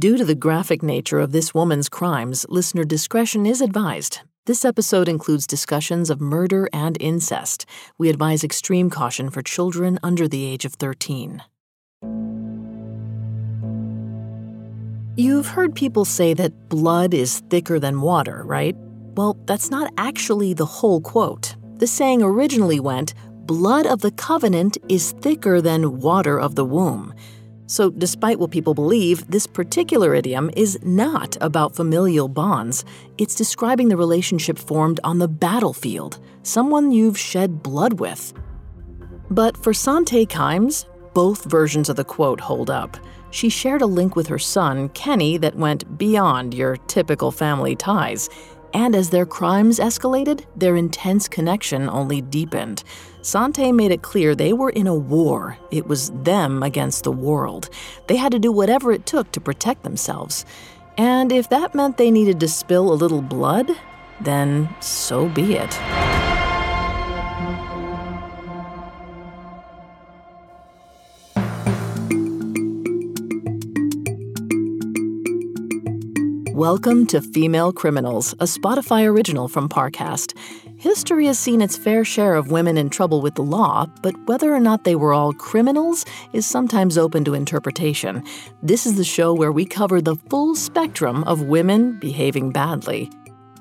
Due to the graphic nature of this woman's crimes, listener discretion is advised. This episode includes discussions of murder and incest. We advise extreme caution for children under the age of 13. You've heard people say that blood is thicker than water, right? Well, that's not actually the whole quote. The saying originally went, Blood of the covenant is thicker than water of the womb. So, despite what people believe, this particular idiom is not about familial bonds. It's describing the relationship formed on the battlefield, someone you've shed blood with. But for Sante Kimes, both versions of the quote hold up. She shared a link with her son, Kenny, that went beyond your typical family ties. And as their crimes escalated, their intense connection only deepened. Sante made it clear they were in a war. It was them against the world. They had to do whatever it took to protect themselves. And if that meant they needed to spill a little blood, then so be it. Welcome to Female Criminals, a Spotify original from Parcast. History has seen its fair share of women in trouble with the law, but whether or not they were all criminals is sometimes open to interpretation. This is the show where we cover the full spectrum of women behaving badly.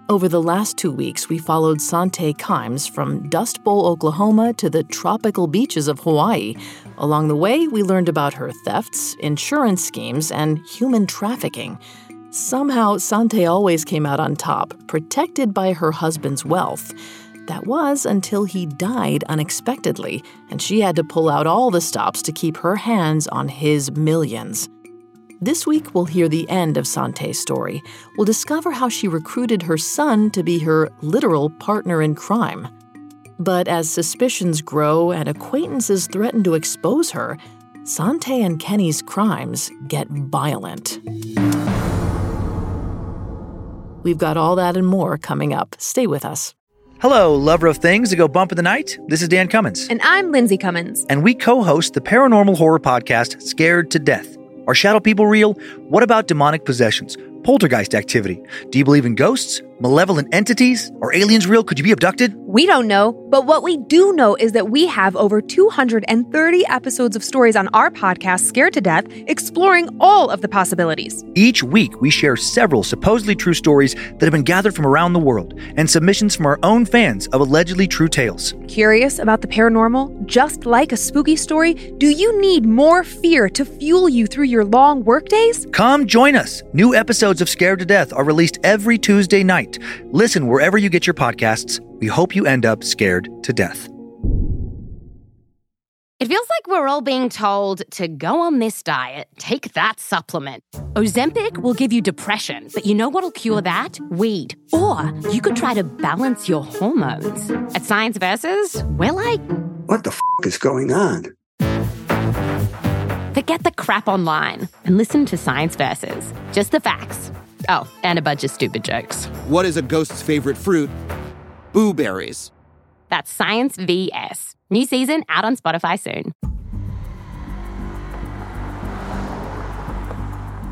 Over the last two weeks, we followed Sante Kimes from Dust Bowl, Oklahoma to the tropical beaches of Hawaii. Along the way, we learned about her thefts, insurance schemes, and human trafficking. Somehow, Sante always came out on top, protected by her husband's wealth. That was until he died unexpectedly, and she had to pull out all the stops to keep her hands on his millions. This week, we'll hear the end of Sante's story. We'll discover how she recruited her son to be her literal partner in crime. But as suspicions grow and acquaintances threaten to expose her, Sante and Kenny's crimes get violent. We've got all that and more coming up. Stay with us. Hello, lover of things that go bump in the night. This is Dan Cummins. And I'm Lindsay Cummins. And we co host the paranormal horror podcast, Scared to Death. Are shadow people real? What about demonic possessions? Poltergeist activity? Do you believe in ghosts? Malevolent entities? Are aliens real? Could you be abducted? We don't know, but what we do know is that we have over 230 episodes of stories on our podcast, Scared to Death, exploring all of the possibilities. Each week, we share several supposedly true stories that have been gathered from around the world and submissions from our own fans of allegedly true tales. Curious about the paranormal? Just like a spooky story, do you need more fear to fuel you through your long workdays? Come join us. New episodes of Scared to Death are released every Tuesday night Listen wherever you get your podcasts. We hope you end up scared to death. It feels like we're all being told to go on this diet, take that supplement. Ozempic will give you depression, but you know what'll cure that? Weed. Or you could try to balance your hormones. At Science Versus, we're like, what the f is going on? Forget the crap online and listen to Science Versus. Just the facts. Oh, and a bunch of stupid jokes. What is a ghost's favorite fruit? Blueberries. That's Science VS. New season out on Spotify soon.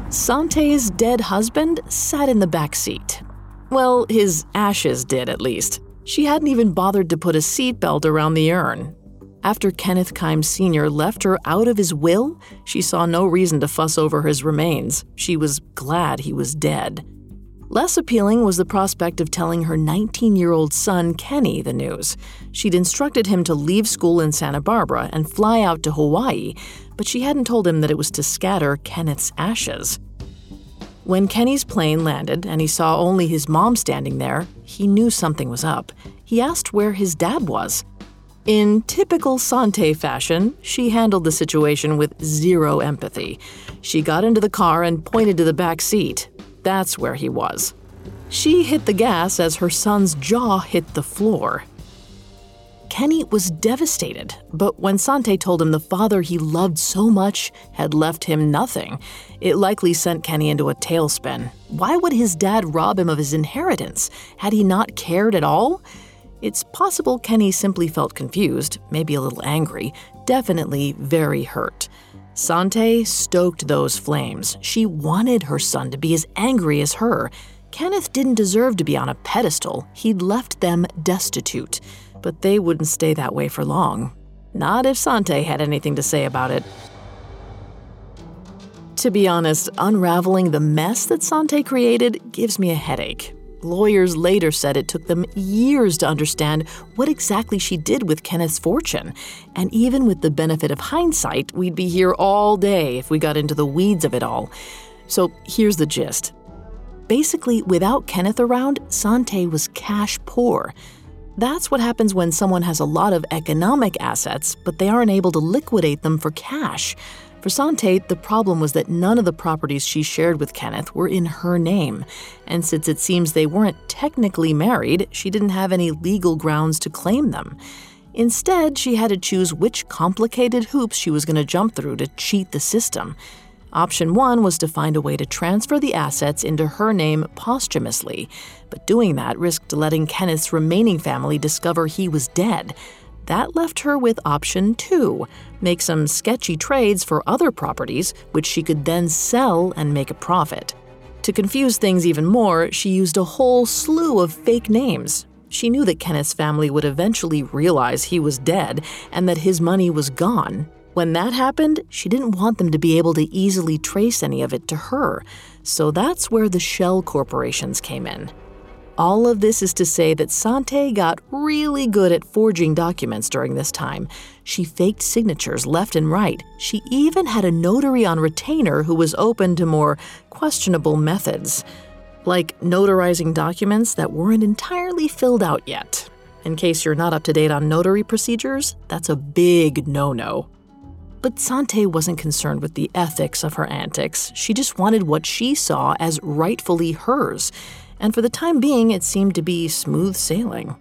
Sante's dead husband sat in the back seat. Well, his ashes did at least. She hadn't even bothered to put a seatbelt around the urn. After Kenneth Kimes Sr. left her out of his will, she saw no reason to fuss over his remains. She was glad he was dead. Less appealing was the prospect of telling her 19 year old son, Kenny, the news. She'd instructed him to leave school in Santa Barbara and fly out to Hawaii, but she hadn't told him that it was to scatter Kenneth's ashes. When Kenny's plane landed and he saw only his mom standing there, he knew something was up. He asked where his dad was. In typical Sante fashion, she handled the situation with zero empathy. She got into the car and pointed to the back seat. That's where he was. She hit the gas as her son's jaw hit the floor. Kenny was devastated, but when Sante told him the father he loved so much had left him nothing, it likely sent Kenny into a tailspin. Why would his dad rob him of his inheritance? Had he not cared at all? It's possible Kenny simply felt confused, maybe a little angry, definitely very hurt. Sante stoked those flames. She wanted her son to be as angry as her. Kenneth didn't deserve to be on a pedestal. He'd left them destitute. But they wouldn't stay that way for long. Not if Sante had anything to say about it. To be honest, unraveling the mess that Sante created gives me a headache. Lawyers later said it took them years to understand what exactly she did with Kenneth's fortune. And even with the benefit of hindsight, we'd be here all day if we got into the weeds of it all. So here's the gist. Basically, without Kenneth around, Sante was cash poor. That's what happens when someone has a lot of economic assets, but they aren't able to liquidate them for cash. For Sante, the problem was that none of the properties she shared with Kenneth were in her name. And since it seems they weren't technically married, she didn't have any legal grounds to claim them. Instead, she had to choose which complicated hoops she was going to jump through to cheat the system. Option one was to find a way to transfer the assets into her name posthumously, but doing that risked letting Kenneth's remaining family discover he was dead. That left her with option two make some sketchy trades for other properties, which she could then sell and make a profit. To confuse things even more, she used a whole slew of fake names. She knew that Kenneth's family would eventually realize he was dead and that his money was gone. When that happened, she didn't want them to be able to easily trace any of it to her. So that's where the shell corporations came in. All of this is to say that Sante got really good at forging documents during this time. She faked signatures left and right. She even had a notary on retainer who was open to more questionable methods, like notarizing documents that weren't entirely filled out yet. In case you're not up to date on notary procedures, that's a big no no. But Sante wasn't concerned with the ethics of her antics. She just wanted what she saw as rightfully hers and for the time being, it seemed to be smooth sailing.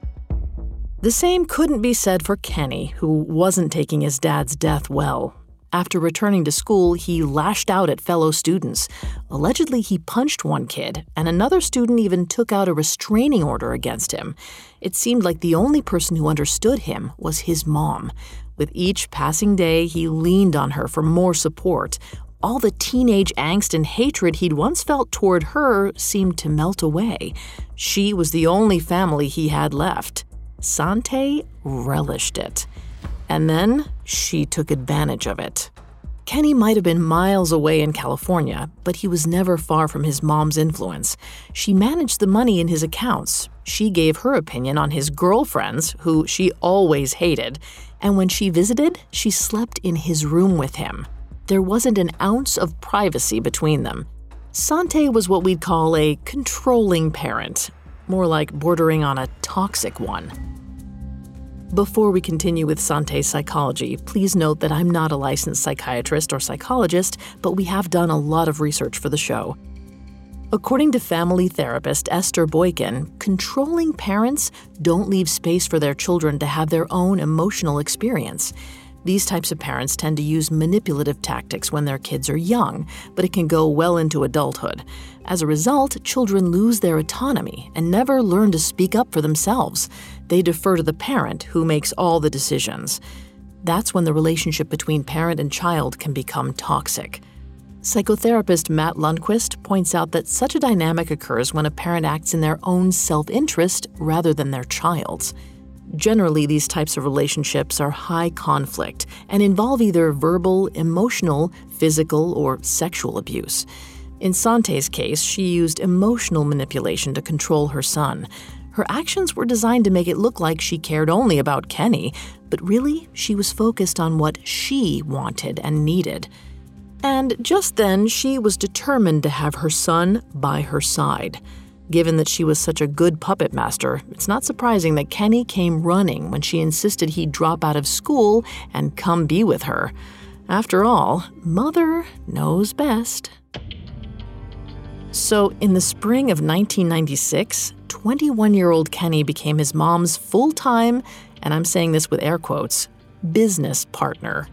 The same couldn't be said for Kenny, who wasn't taking his dad's death well. After returning to school, he lashed out at fellow students. Allegedly, he punched one kid, and another student even took out a restraining order against him. It seemed like the only person who understood him was his mom. With each passing day, he leaned on her for more support, all the teenage angst and hatred he'd once felt toward her seemed to melt away. She was the only family he had left. Sante relished it. And then she took advantage of it. Kenny might have been miles away in California, but he was never far from his mom's influence. She managed the money in his accounts. She gave her opinion on his girlfriends, who she always hated. And when she visited, she slept in his room with him there wasn't an ounce of privacy between them. Sante was what we'd call a controlling parent, more like bordering on a toxic one. Before we continue with Sante's psychology, please note that I'm not a licensed psychiatrist or psychologist, but we have done a lot of research for the show. According to family therapist Esther Boykin, controlling parents don't leave space for their children to have their own emotional experience. These types of parents tend to use manipulative tactics when their kids are young, but it can go well into adulthood. As a result, children lose their autonomy and never learn to speak up for themselves. They defer to the parent, who makes all the decisions. That's when the relationship between parent and child can become toxic. Psychotherapist Matt Lundquist points out that such a dynamic occurs when a parent acts in their own self interest rather than their child's. Generally, these types of relationships are high conflict and involve either verbal, emotional, physical, or sexual abuse. In Sante's case, she used emotional manipulation to control her son. Her actions were designed to make it look like she cared only about Kenny, but really, she was focused on what she wanted and needed. And just then, she was determined to have her son by her side. Given that she was such a good puppet master, it's not surprising that Kenny came running when she insisted he drop out of school and come be with her. After all, Mother knows best. So, in the spring of 1996, 21 year old Kenny became his mom's full time, and I'm saying this with air quotes, business partner.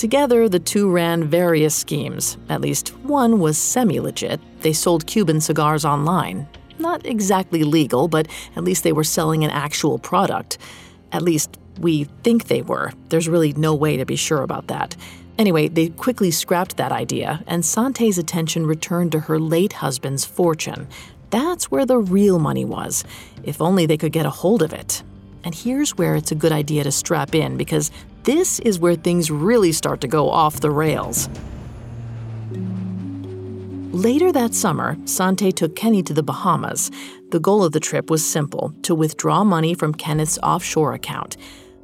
Together, the two ran various schemes. At least one was semi legit. They sold Cuban cigars online. Not exactly legal, but at least they were selling an actual product. At least we think they were. There's really no way to be sure about that. Anyway, they quickly scrapped that idea, and Sante's attention returned to her late husband's fortune. That's where the real money was, if only they could get a hold of it. And here's where it's a good idea to strap in, because this is where things really start to go off the rails. Later that summer, Sante took Kenny to the Bahamas. The goal of the trip was simple to withdraw money from Kenneth's offshore account.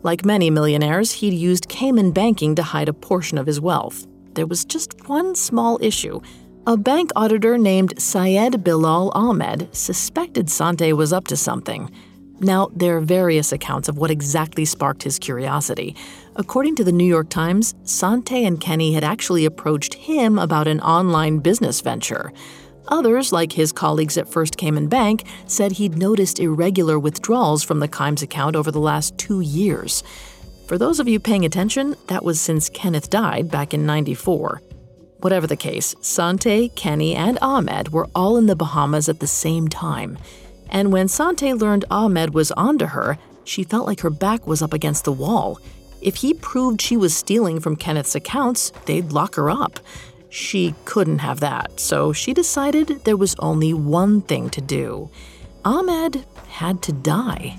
Like many millionaires, he'd used Cayman banking to hide a portion of his wealth. There was just one small issue. A bank auditor named Syed Bilal Ahmed suspected Sante was up to something. Now, there are various accounts of what exactly sparked his curiosity. According to the New York Times, Sante and Kenny had actually approached him about an online business venture. Others, like his colleagues at First Cayman Bank, said he'd noticed irregular withdrawals from the Kimes account over the last two years. For those of you paying attention, that was since Kenneth died back in 94. Whatever the case, Sante, Kenny, and Ahmed were all in the Bahamas at the same time. And when Sante learned Ahmed was onto her, she felt like her back was up against the wall. If he proved she was stealing from Kenneth's accounts, they'd lock her up. She couldn't have that, so she decided there was only one thing to do. Ahmed had to die.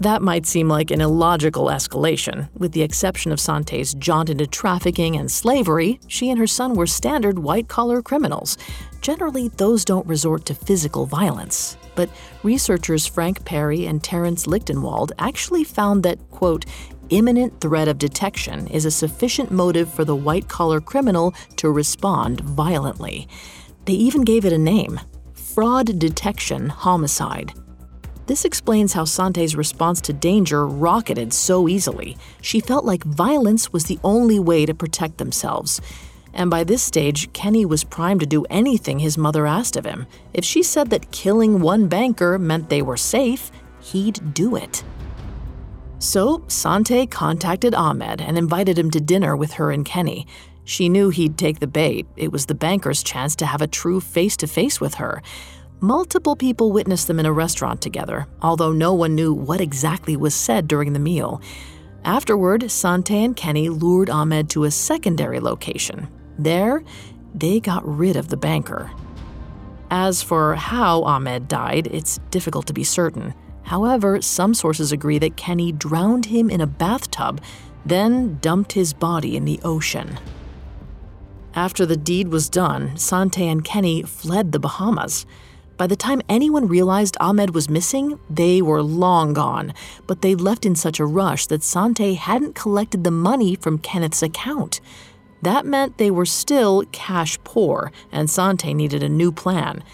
That might seem like an illogical escalation. With the exception of Sante's jaunt into trafficking and slavery, she and her son were standard white collar criminals. Generally, those don't resort to physical violence. But researchers Frank Perry and Terence Lichtenwald actually found that, quote, imminent threat of detection is a sufficient motive for the white collar criminal to respond violently. They even gave it a name fraud detection homicide. This explains how Sante's response to danger rocketed so easily. She felt like violence was the only way to protect themselves. And by this stage, Kenny was primed to do anything his mother asked of him. If she said that killing one banker meant they were safe, he'd do it. So, Sante contacted Ahmed and invited him to dinner with her and Kenny. She knew he'd take the bait. It was the banker's chance to have a true face to face with her. Multiple people witnessed them in a restaurant together, although no one knew what exactly was said during the meal. Afterward, Sante and Kenny lured Ahmed to a secondary location. There, they got rid of the banker. As for how Ahmed died, it's difficult to be certain. However, some sources agree that Kenny drowned him in a bathtub, then dumped his body in the ocean. After the deed was done, Sante and Kenny fled the Bahamas. By the time anyone realized Ahmed was missing, they were long gone, but they left in such a rush that Sante hadn't collected the money from Kenneth's account. That meant they were still cash poor, and Sante needed a new plan.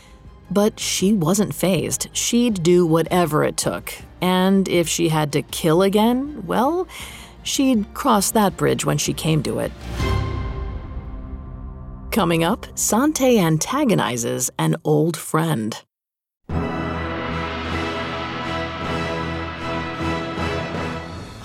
But she wasn't phased. She'd do whatever it took. And if she had to kill again, well, she'd cross that bridge when she came to it. Coming up, Sante antagonizes an old friend.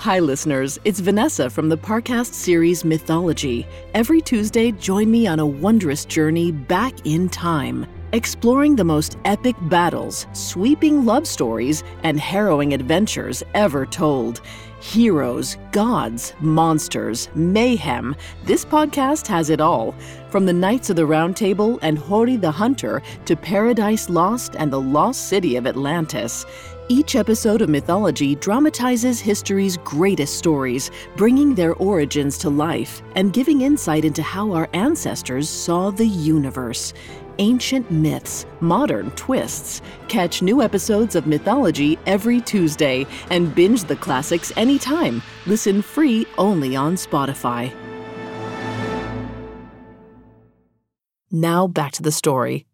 Hi, listeners. It's Vanessa from the Parcast series Mythology. Every Tuesday, join me on a wondrous journey back in time, exploring the most epic battles, sweeping love stories, and harrowing adventures ever told. Heroes, gods, monsters, mayhem. This podcast has it all. From the Knights of the Round Table and Hori the Hunter to Paradise Lost and the Lost City of Atlantis. Each episode of Mythology dramatizes history's greatest stories, bringing their origins to life and giving insight into how our ancestors saw the universe. Ancient myths, modern twists. Catch new episodes of Mythology every Tuesday and binge the classics anytime. Listen free only on Spotify. Now back to the story.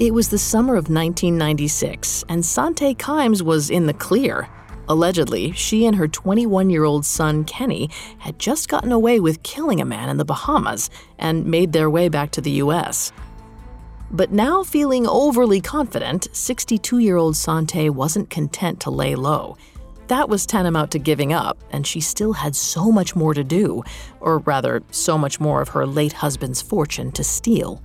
It was the summer of 1996, and Sante Kimes was in the clear. Allegedly, she and her 21 year old son Kenny had just gotten away with killing a man in the Bahamas and made their way back to the US. But now, feeling overly confident, 62 year old Sante wasn't content to lay low. That was tantamount to giving up, and she still had so much more to do, or rather, so much more of her late husband's fortune to steal.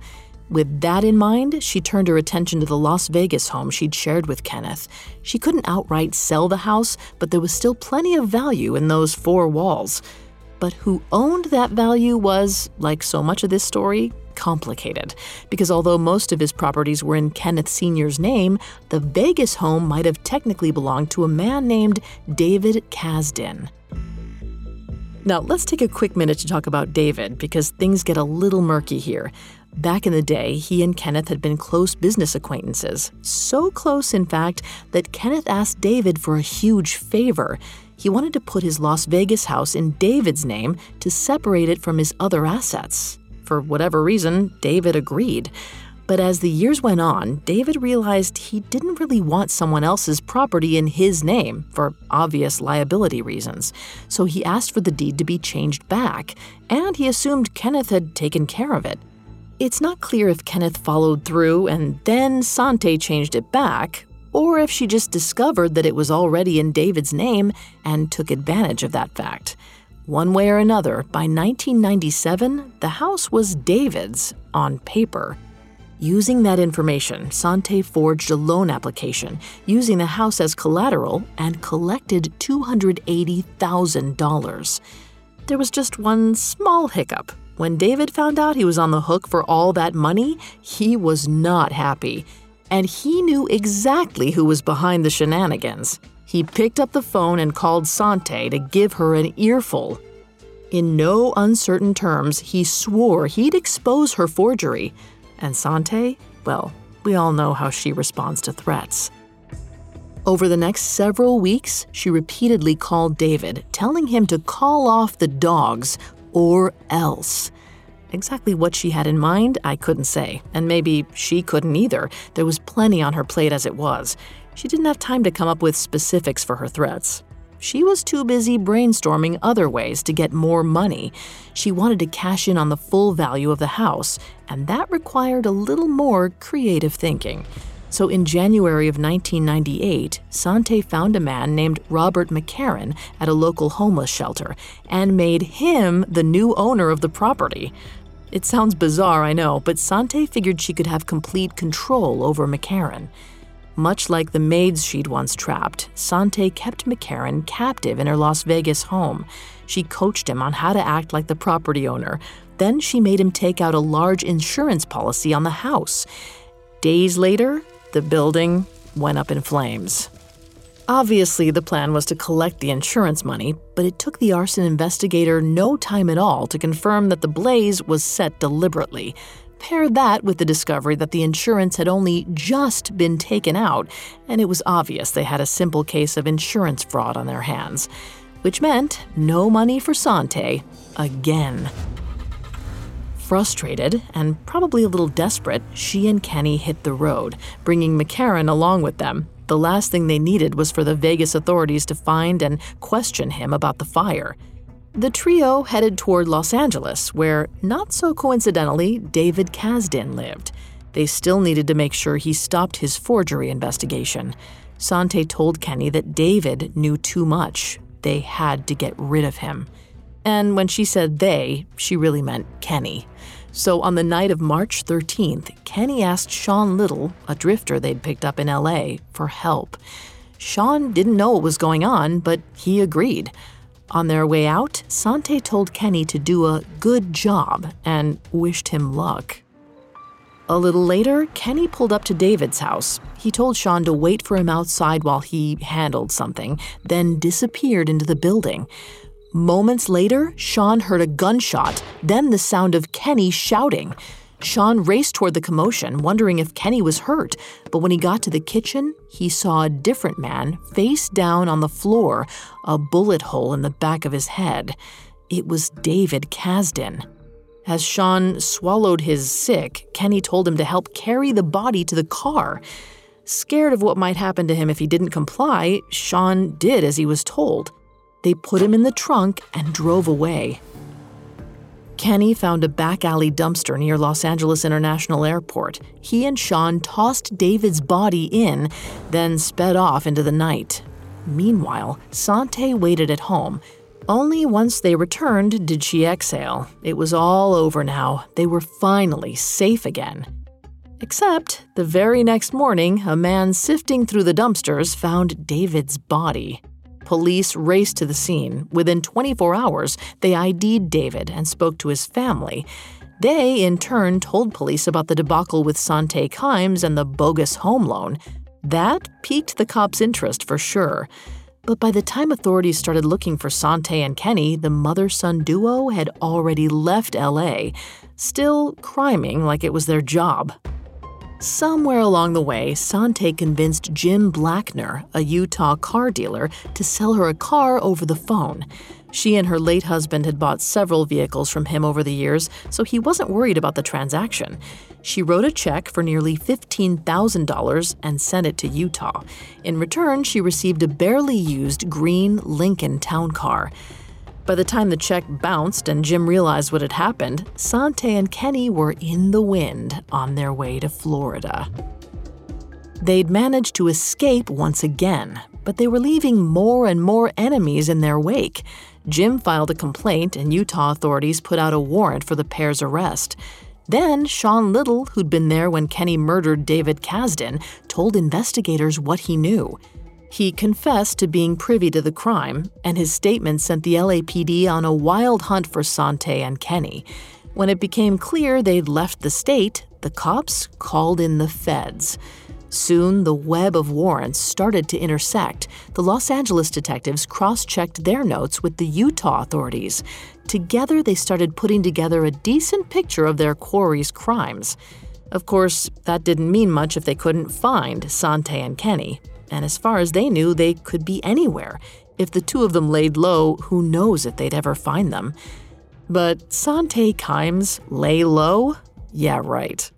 With that in mind, she turned her attention to the Las Vegas home she'd shared with Kenneth. She couldn't outright sell the house, but there was still plenty of value in those four walls. But who owned that value was, like so much of this story, complicated. Because although most of his properties were in Kenneth Sr.'s name, the Vegas home might have technically belonged to a man named David Kazdin. Now, let's take a quick minute to talk about David because things get a little murky here. Back in the day, he and Kenneth had been close business acquaintances. So close, in fact, that Kenneth asked David for a huge favor. He wanted to put his Las Vegas house in David's name to separate it from his other assets. For whatever reason, David agreed. But as the years went on, David realized he didn't really want someone else's property in his name for obvious liability reasons. So he asked for the deed to be changed back, and he assumed Kenneth had taken care of it. It's not clear if Kenneth followed through and then Sante changed it back, or if she just discovered that it was already in David's name and took advantage of that fact. One way or another, by 1997, the house was David's on paper. Using that information, Sante forged a loan application using the house as collateral and collected $280,000. There was just one small hiccup. When David found out he was on the hook for all that money, he was not happy. And he knew exactly who was behind the shenanigans. He picked up the phone and called Sante to give her an earful. In no uncertain terms, he swore he'd expose her forgery. And Sante, well, we all know how she responds to threats. Over the next several weeks, she repeatedly called David, telling him to call off the dogs or else. Exactly what she had in mind, I couldn't say, and maybe she couldn't either. There was plenty on her plate as it was. She didn't have time to come up with specifics for her threats. She was too busy brainstorming other ways to get more money. She wanted to cash in on the full value of the house, and that required a little more creative thinking. So in January of 1998, Sante found a man named Robert McCarran at a local homeless shelter and made him the new owner of the property. It sounds bizarre, I know, but Sante figured she could have complete control over McCarran. Much like the maids she'd once trapped, Sante kept McCarran captive in her Las Vegas home. She coached him on how to act like the property owner. Then she made him take out a large insurance policy on the house. Days later, the building went up in flames. Obviously, the plan was to collect the insurance money, but it took the arson investigator no time at all to confirm that the blaze was set deliberately. Pair that with the discovery that the insurance had only just been taken out, and it was obvious they had a simple case of insurance fraud on their hands, which meant no money for Sante again. Frustrated and probably a little desperate, she and Kenny hit the road, bringing McCarran along with them. The last thing they needed was for the Vegas authorities to find and question him about the fire. The trio headed toward Los Angeles, where, not so coincidentally, David Kazdin lived. They still needed to make sure he stopped his forgery investigation. Sante told Kenny that David knew too much. They had to get rid of him. And when she said they, she really meant Kenny. So on the night of March 13th, Kenny asked Sean Little, a drifter they'd picked up in LA, for help. Sean didn't know what was going on, but he agreed. On their way out, Sante told Kenny to do a good job and wished him luck. A little later, Kenny pulled up to David's house. He told Sean to wait for him outside while he handled something, then disappeared into the building. Moments later, Sean heard a gunshot, then the sound of Kenny shouting. Sean raced toward the commotion, wondering if Kenny was hurt, but when he got to the kitchen, he saw a different man face down on the floor, a bullet hole in the back of his head. It was David Kazdin. As Sean swallowed his sick, Kenny told him to help carry the body to the car. Scared of what might happen to him if he didn't comply, Sean did as he was told. They put him in the trunk and drove away. Kenny found a back alley dumpster near Los Angeles International Airport. He and Sean tossed David's body in, then sped off into the night. Meanwhile, Sante waited at home. Only once they returned did she exhale. It was all over now. They were finally safe again. Except the very next morning, a man sifting through the dumpsters found David's body. Police raced to the scene. Within 24 hours, they ID'd David and spoke to his family. They, in turn, told police about the debacle with Sante Kimes and the bogus home loan. That piqued the cops' interest for sure. But by the time authorities started looking for Sante and Kenny, the mother son duo had already left LA, still criming like it was their job. Somewhere along the way, Sante convinced Jim Blackner, a Utah car dealer, to sell her a car over the phone. She and her late husband had bought several vehicles from him over the years, so he wasn't worried about the transaction. She wrote a check for nearly $15,000 and sent it to Utah. In return, she received a barely used green Lincoln town car. By the time the check bounced and Jim realized what had happened, Sante and Kenny were in the wind on their way to Florida. They'd managed to escape once again, but they were leaving more and more enemies in their wake. Jim filed a complaint, and Utah authorities put out a warrant for the pair's arrest. Then, Sean Little, who'd been there when Kenny murdered David Kazdin, told investigators what he knew. He confessed to being privy to the crime, and his statement sent the LAPD on a wild hunt for Sante and Kenny. When it became clear they'd left the state, the cops called in the feds. Soon, the web of warrants started to intersect. The Los Angeles detectives cross checked their notes with the Utah authorities. Together, they started putting together a decent picture of their quarry's crimes. Of course, that didn't mean much if they couldn't find Sante and Kenny and as far as they knew, they could be anywhere. If the two of them laid low, who knows if they'd ever find them. But Sante Kimes lay low? Yeah, right.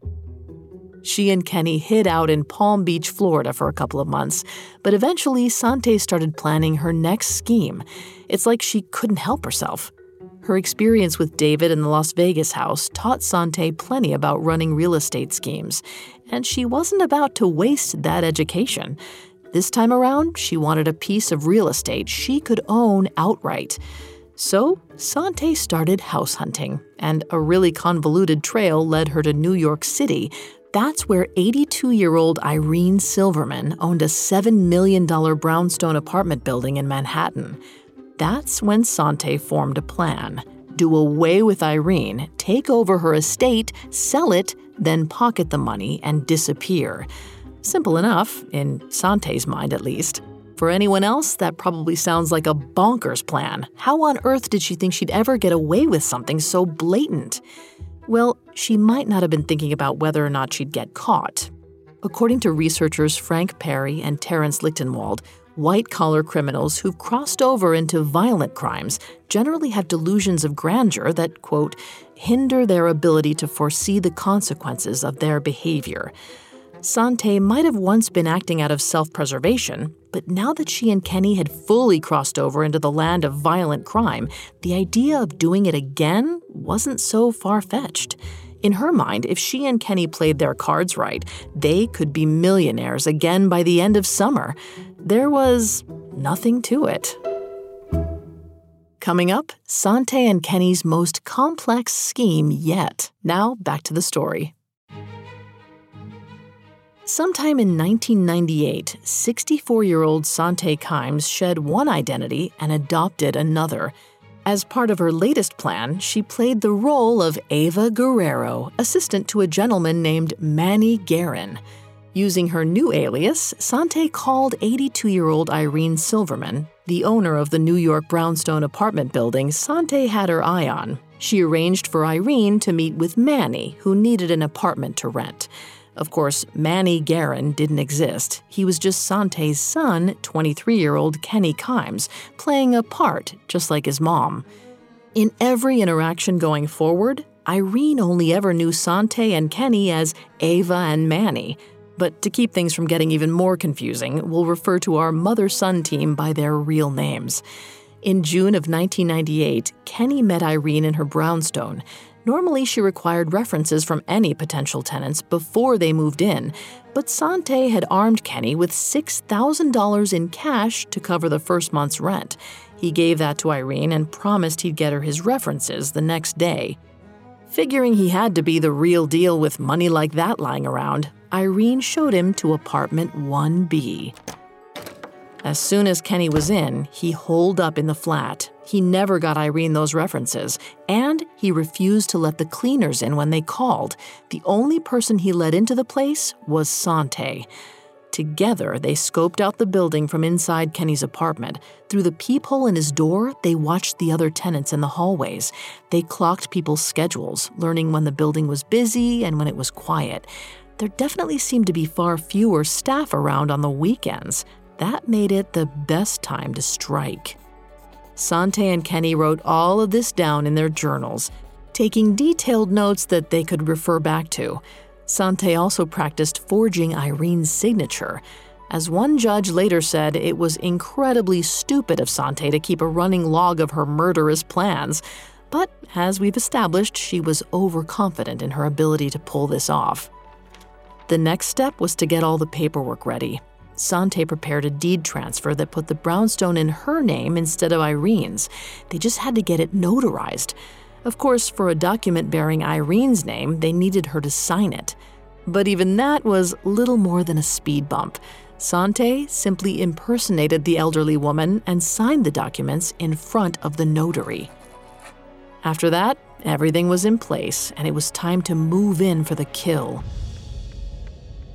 She and Kenny hid out in Palm Beach, Florida for a couple of months, but eventually Sante started planning her next scheme. It's like she couldn't help herself. Her experience with David in the Las Vegas house taught Sante plenty about running real estate schemes, and she wasn't about to waste that education. This time around, she wanted a piece of real estate she could own outright. So, Sante started house hunting, and a really convoluted trail led her to New York City. That's where 82 year old Irene Silverman owned a $7 million brownstone apartment building in Manhattan. That's when Sante formed a plan do away with Irene, take over her estate, sell it, then pocket the money and disappear. Simple enough, in Sante's mind at least. For anyone else, that probably sounds like a bonkers plan. How on earth did she think she'd ever get away with something so blatant? Well, she might not have been thinking about whether or not she'd get caught. According to researchers Frank Perry and Terence Lichtenwald, white collar criminals who've crossed over into violent crimes generally have delusions of grandeur that, quote, hinder their ability to foresee the consequences of their behavior. Sante might have once been acting out of self preservation, but now that she and Kenny had fully crossed over into the land of violent crime, the idea of doing it again wasn't so far fetched. In her mind, if she and Kenny played their cards right, they could be millionaires again by the end of summer. There was nothing to it. Coming up, Sante and Kenny's most complex scheme yet. Now, back to the story. Sometime in 1998, 64 year old Sante Kimes shed one identity and adopted another. As part of her latest plan, she played the role of Ava Guerrero, assistant to a gentleman named Manny Guerin. Using her new alias, Sante called 82 year old Irene Silverman, the owner of the New York brownstone apartment building Sante had her eye on. She arranged for Irene to meet with Manny, who needed an apartment to rent. Of course, Manny Guerin didn't exist. He was just Sante's son, 23 year old Kenny Kimes, playing a part just like his mom. In every interaction going forward, Irene only ever knew Sante and Kenny as Ava and Manny. But to keep things from getting even more confusing, we'll refer to our mother son team by their real names. In June of 1998, Kenny met Irene in her brownstone. Normally, she required references from any potential tenants before they moved in, but Sante had armed Kenny with $6,000 in cash to cover the first month's rent. He gave that to Irene and promised he'd get her his references the next day. Figuring he had to be the real deal with money like that lying around, Irene showed him to apartment 1B. As soon as Kenny was in, he holed up in the flat. He never got Irene those references, and he refused to let the cleaners in when they called. The only person he let into the place was Sante. Together, they scoped out the building from inside Kenny's apartment. Through the peephole in his door, they watched the other tenants in the hallways. They clocked people's schedules, learning when the building was busy and when it was quiet. There definitely seemed to be far fewer staff around on the weekends. That made it the best time to strike. Sante and Kenny wrote all of this down in their journals, taking detailed notes that they could refer back to. Sante also practiced forging Irene's signature. As one judge later said, it was incredibly stupid of Sante to keep a running log of her murderous plans. But as we've established, she was overconfident in her ability to pull this off. The next step was to get all the paperwork ready. Sante prepared a deed transfer that put the brownstone in her name instead of Irene's. They just had to get it notarized. Of course, for a document bearing Irene's name, they needed her to sign it. But even that was little more than a speed bump. Sante simply impersonated the elderly woman and signed the documents in front of the notary. After that, everything was in place, and it was time to move in for the kill.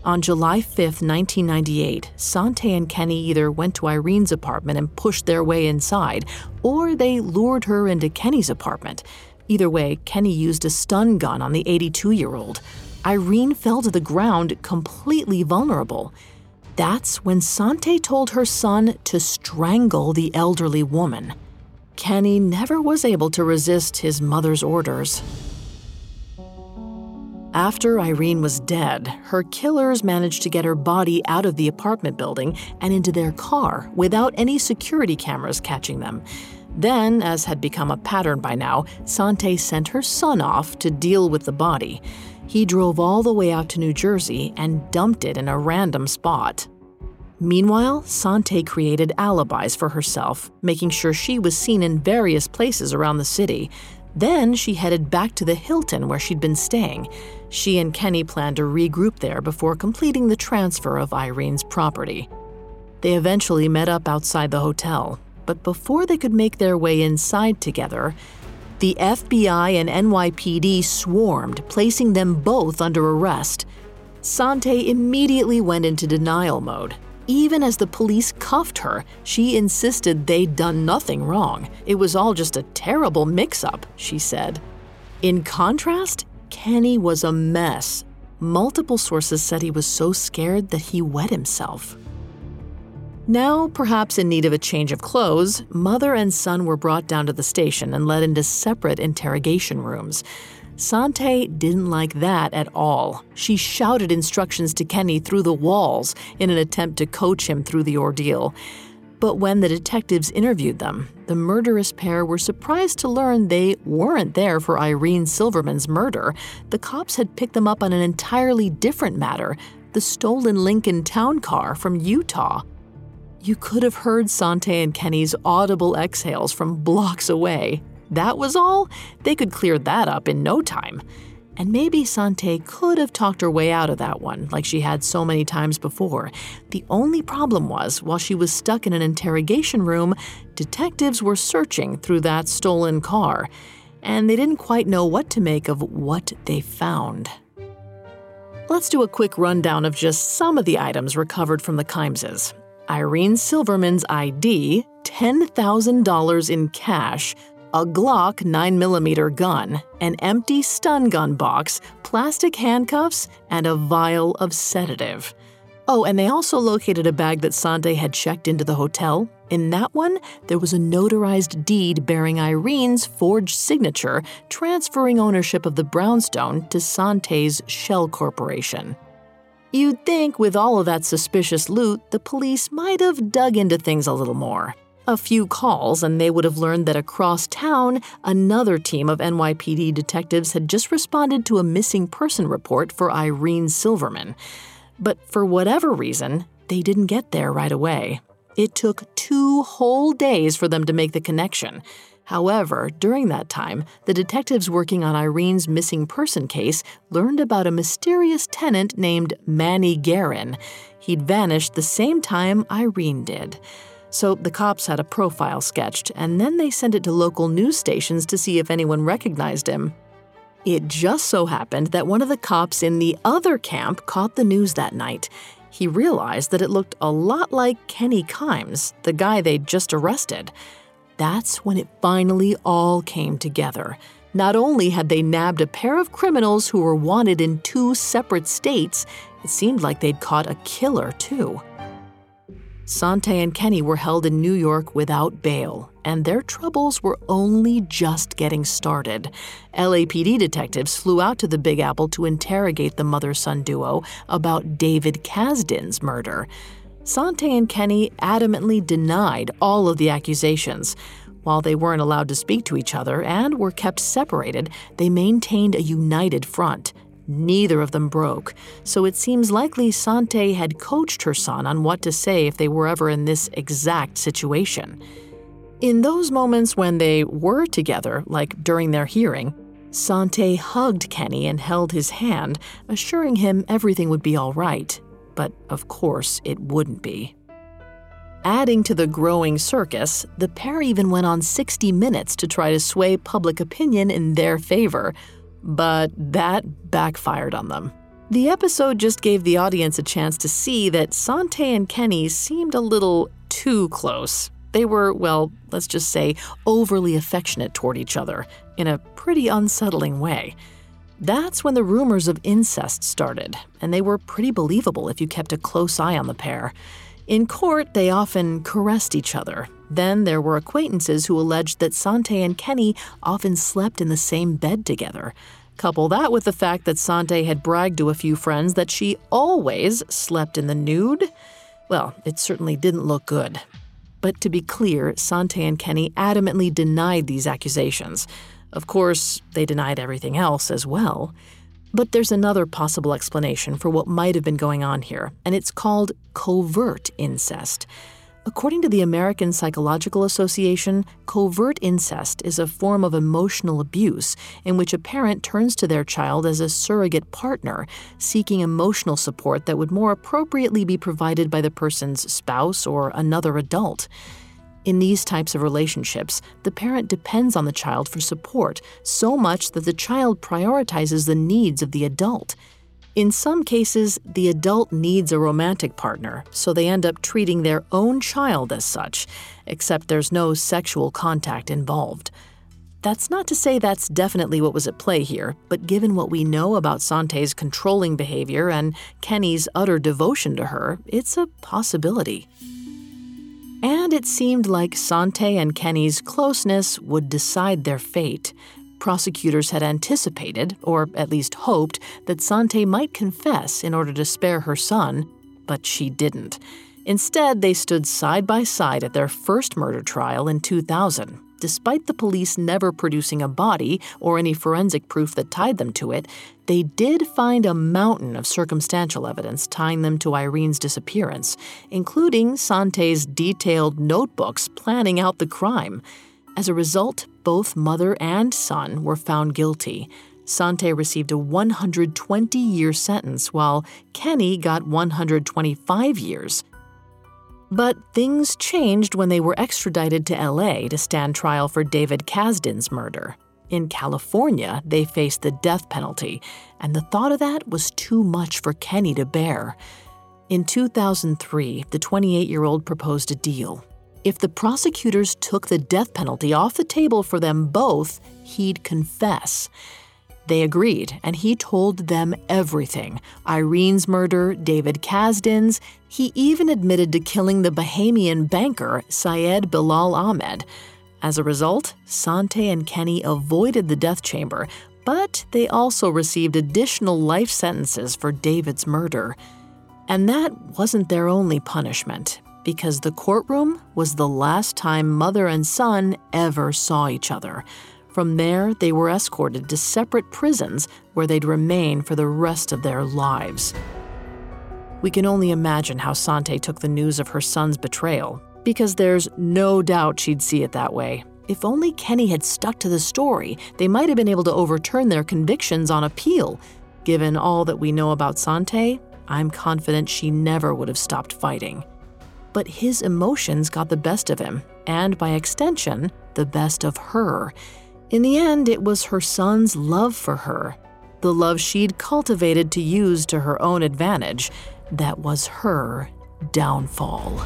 On July 5, 1998, Sante and Kenny either went to Irene's apartment and pushed their way inside, or they lured her into Kenny's apartment. Either way, Kenny used a stun gun on the 82 year old. Irene fell to the ground completely vulnerable. That's when Sante told her son to strangle the elderly woman. Kenny never was able to resist his mother's orders. After Irene was dead, her killers managed to get her body out of the apartment building and into their car without any security cameras catching them. Then, as had become a pattern by now, Sante sent her son off to deal with the body. He drove all the way out to New Jersey and dumped it in a random spot. Meanwhile, Sante created alibis for herself, making sure she was seen in various places around the city. Then she headed back to the Hilton where she'd been staying. She and Kenny planned to regroup there before completing the transfer of Irene's property. They eventually met up outside the hotel, but before they could make their way inside together, the FBI and NYPD swarmed, placing them both under arrest. Sante immediately went into denial mode. Even as the police cuffed her, she insisted they'd done nothing wrong. It was all just a terrible mix up, she said. In contrast, Kenny was a mess. Multiple sources said he was so scared that he wet himself. Now, perhaps in need of a change of clothes, mother and son were brought down to the station and led into separate interrogation rooms. Sante didn't like that at all. She shouted instructions to Kenny through the walls in an attempt to coach him through the ordeal. But when the detectives interviewed them, the murderous pair were surprised to learn they weren't there for Irene Silverman's murder. The cops had picked them up on an entirely different matter the stolen Lincoln Town car from Utah. You could have heard Sante and Kenny's audible exhales from blocks away. That was all? They could clear that up in no time. And maybe Sante could have talked her way out of that one, like she had so many times before. The only problem was, while she was stuck in an interrogation room, detectives were searching through that stolen car, and they didn't quite know what to make of what they found. Let's do a quick rundown of just some of the items recovered from the Kimeses. Irene Silverman's ID, $10,000 in cash, a Glock 9mm gun, an empty stun gun box, plastic handcuffs, and a vial of sedative. Oh, and they also located a bag that Sante had checked into the hotel. In that one, there was a notarized deed bearing Irene's forged signature, transferring ownership of the brownstone to Sante's Shell Corporation. You'd think with all of that suspicious loot, the police might have dug into things a little more. A few calls, and they would have learned that across town, another team of NYPD detectives had just responded to a missing person report for Irene Silverman. But for whatever reason, they didn't get there right away. It took two whole days for them to make the connection. However, during that time, the detectives working on Irene's missing person case learned about a mysterious tenant named Manny Guerin. He'd vanished the same time Irene did. So the cops had a profile sketched, and then they sent it to local news stations to see if anyone recognized him. It just so happened that one of the cops in the other camp caught the news that night. He realized that it looked a lot like Kenny Kimes, the guy they'd just arrested. That's when it finally all came together. Not only had they nabbed a pair of criminals who were wanted in two separate states, it seemed like they'd caught a killer, too. Sante and Kenny were held in New York without bail, and their troubles were only just getting started. LAPD detectives flew out to the Big Apple to interrogate the mother son duo about David Kazdin's murder. Sante and Kenny adamantly denied all of the accusations. While they weren't allowed to speak to each other and were kept separated, they maintained a united front. Neither of them broke, so it seems likely Sante had coached her son on what to say if they were ever in this exact situation. In those moments when they were together, like during their hearing, Sante hugged Kenny and held his hand, assuring him everything would be all right. But of course, it wouldn't be. Adding to the growing circus, the pair even went on 60 Minutes to try to sway public opinion in their favor, but that backfired on them. The episode just gave the audience a chance to see that Sante and Kenny seemed a little too close. They were, well, let's just say, overly affectionate toward each other in a pretty unsettling way. That's when the rumors of incest started, and they were pretty believable if you kept a close eye on the pair. In court, they often caressed each other. Then there were acquaintances who alleged that Sante and Kenny often slept in the same bed together. Couple that with the fact that Sante had bragged to a few friends that she always slept in the nude. Well, it certainly didn't look good. But to be clear, Sante and Kenny adamantly denied these accusations. Of course, they denied everything else as well. But there's another possible explanation for what might have been going on here, and it's called covert incest. According to the American Psychological Association, covert incest is a form of emotional abuse in which a parent turns to their child as a surrogate partner, seeking emotional support that would more appropriately be provided by the person's spouse or another adult. In these types of relationships, the parent depends on the child for support so much that the child prioritizes the needs of the adult. In some cases, the adult needs a romantic partner, so they end up treating their own child as such, except there's no sexual contact involved. That's not to say that's definitely what was at play here, but given what we know about Sante's controlling behavior and Kenny's utter devotion to her, it's a possibility. And it seemed like Sante and Kenny's closeness would decide their fate. Prosecutors had anticipated, or at least hoped, that Sante might confess in order to spare her son, but she didn't. Instead, they stood side by side at their first murder trial in 2000. Despite the police never producing a body or any forensic proof that tied them to it, they did find a mountain of circumstantial evidence tying them to Irene's disappearance, including Sante's detailed notebooks planning out the crime. As a result, both mother and son were found guilty. Sante received a 120 year sentence, while Kenny got 125 years. But things changed when they were extradited to LA to stand trial for David Kazdin's murder. In California, they faced the death penalty, and the thought of that was too much for Kenny to bear. In 2003, the 28 year old proposed a deal. If the prosecutors took the death penalty off the table for them both, he'd confess. They agreed, and he told them everything Irene's murder, David Kazdin's. He even admitted to killing the Bahamian banker, Syed Bilal Ahmed. As a result, Sante and Kenny avoided the death chamber, but they also received additional life sentences for David's murder. And that wasn't their only punishment, because the courtroom was the last time mother and son ever saw each other. From there, they were escorted to separate prisons where they'd remain for the rest of their lives. We can only imagine how Sante took the news of her son's betrayal, because there's no doubt she'd see it that way. If only Kenny had stuck to the story, they might have been able to overturn their convictions on appeal. Given all that we know about Sante, I'm confident she never would have stopped fighting. But his emotions got the best of him, and by extension, the best of her. In the end, it was her son's love for her, the love she'd cultivated to use to her own advantage, that was her downfall.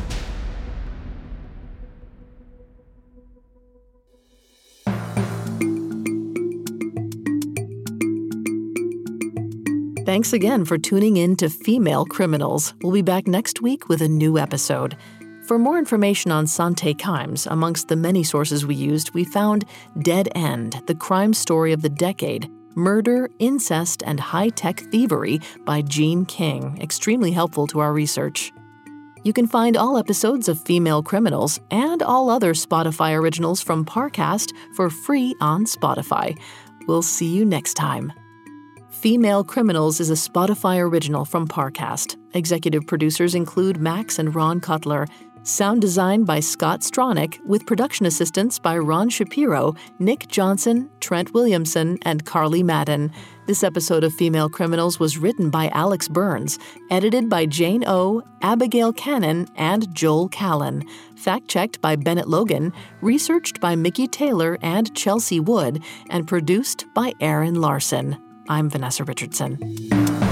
Thanks again for tuning in to Female Criminals. We'll be back next week with a new episode. For more information on Sante Kimes, amongst the many sources we used, we found Dead End, the crime story of the decade, Murder, Incest, and High Tech Thievery by Jeanne King, extremely helpful to our research. You can find all episodes of Female Criminals and all other Spotify originals from Parcast for free on Spotify. We'll see you next time. Female Criminals is a Spotify original from Parcast. Executive producers include Max and Ron Cutler. Sound design by Scott Stronach, with production assistance by Ron Shapiro, Nick Johnson, Trent Williamson, and Carly Madden. This episode of Female Criminals was written by Alex Burns, edited by Jane O, Abigail Cannon, and Joel Callan, fact checked by Bennett Logan, researched by Mickey Taylor and Chelsea Wood, and produced by Aaron Larson. I'm Vanessa Richardson.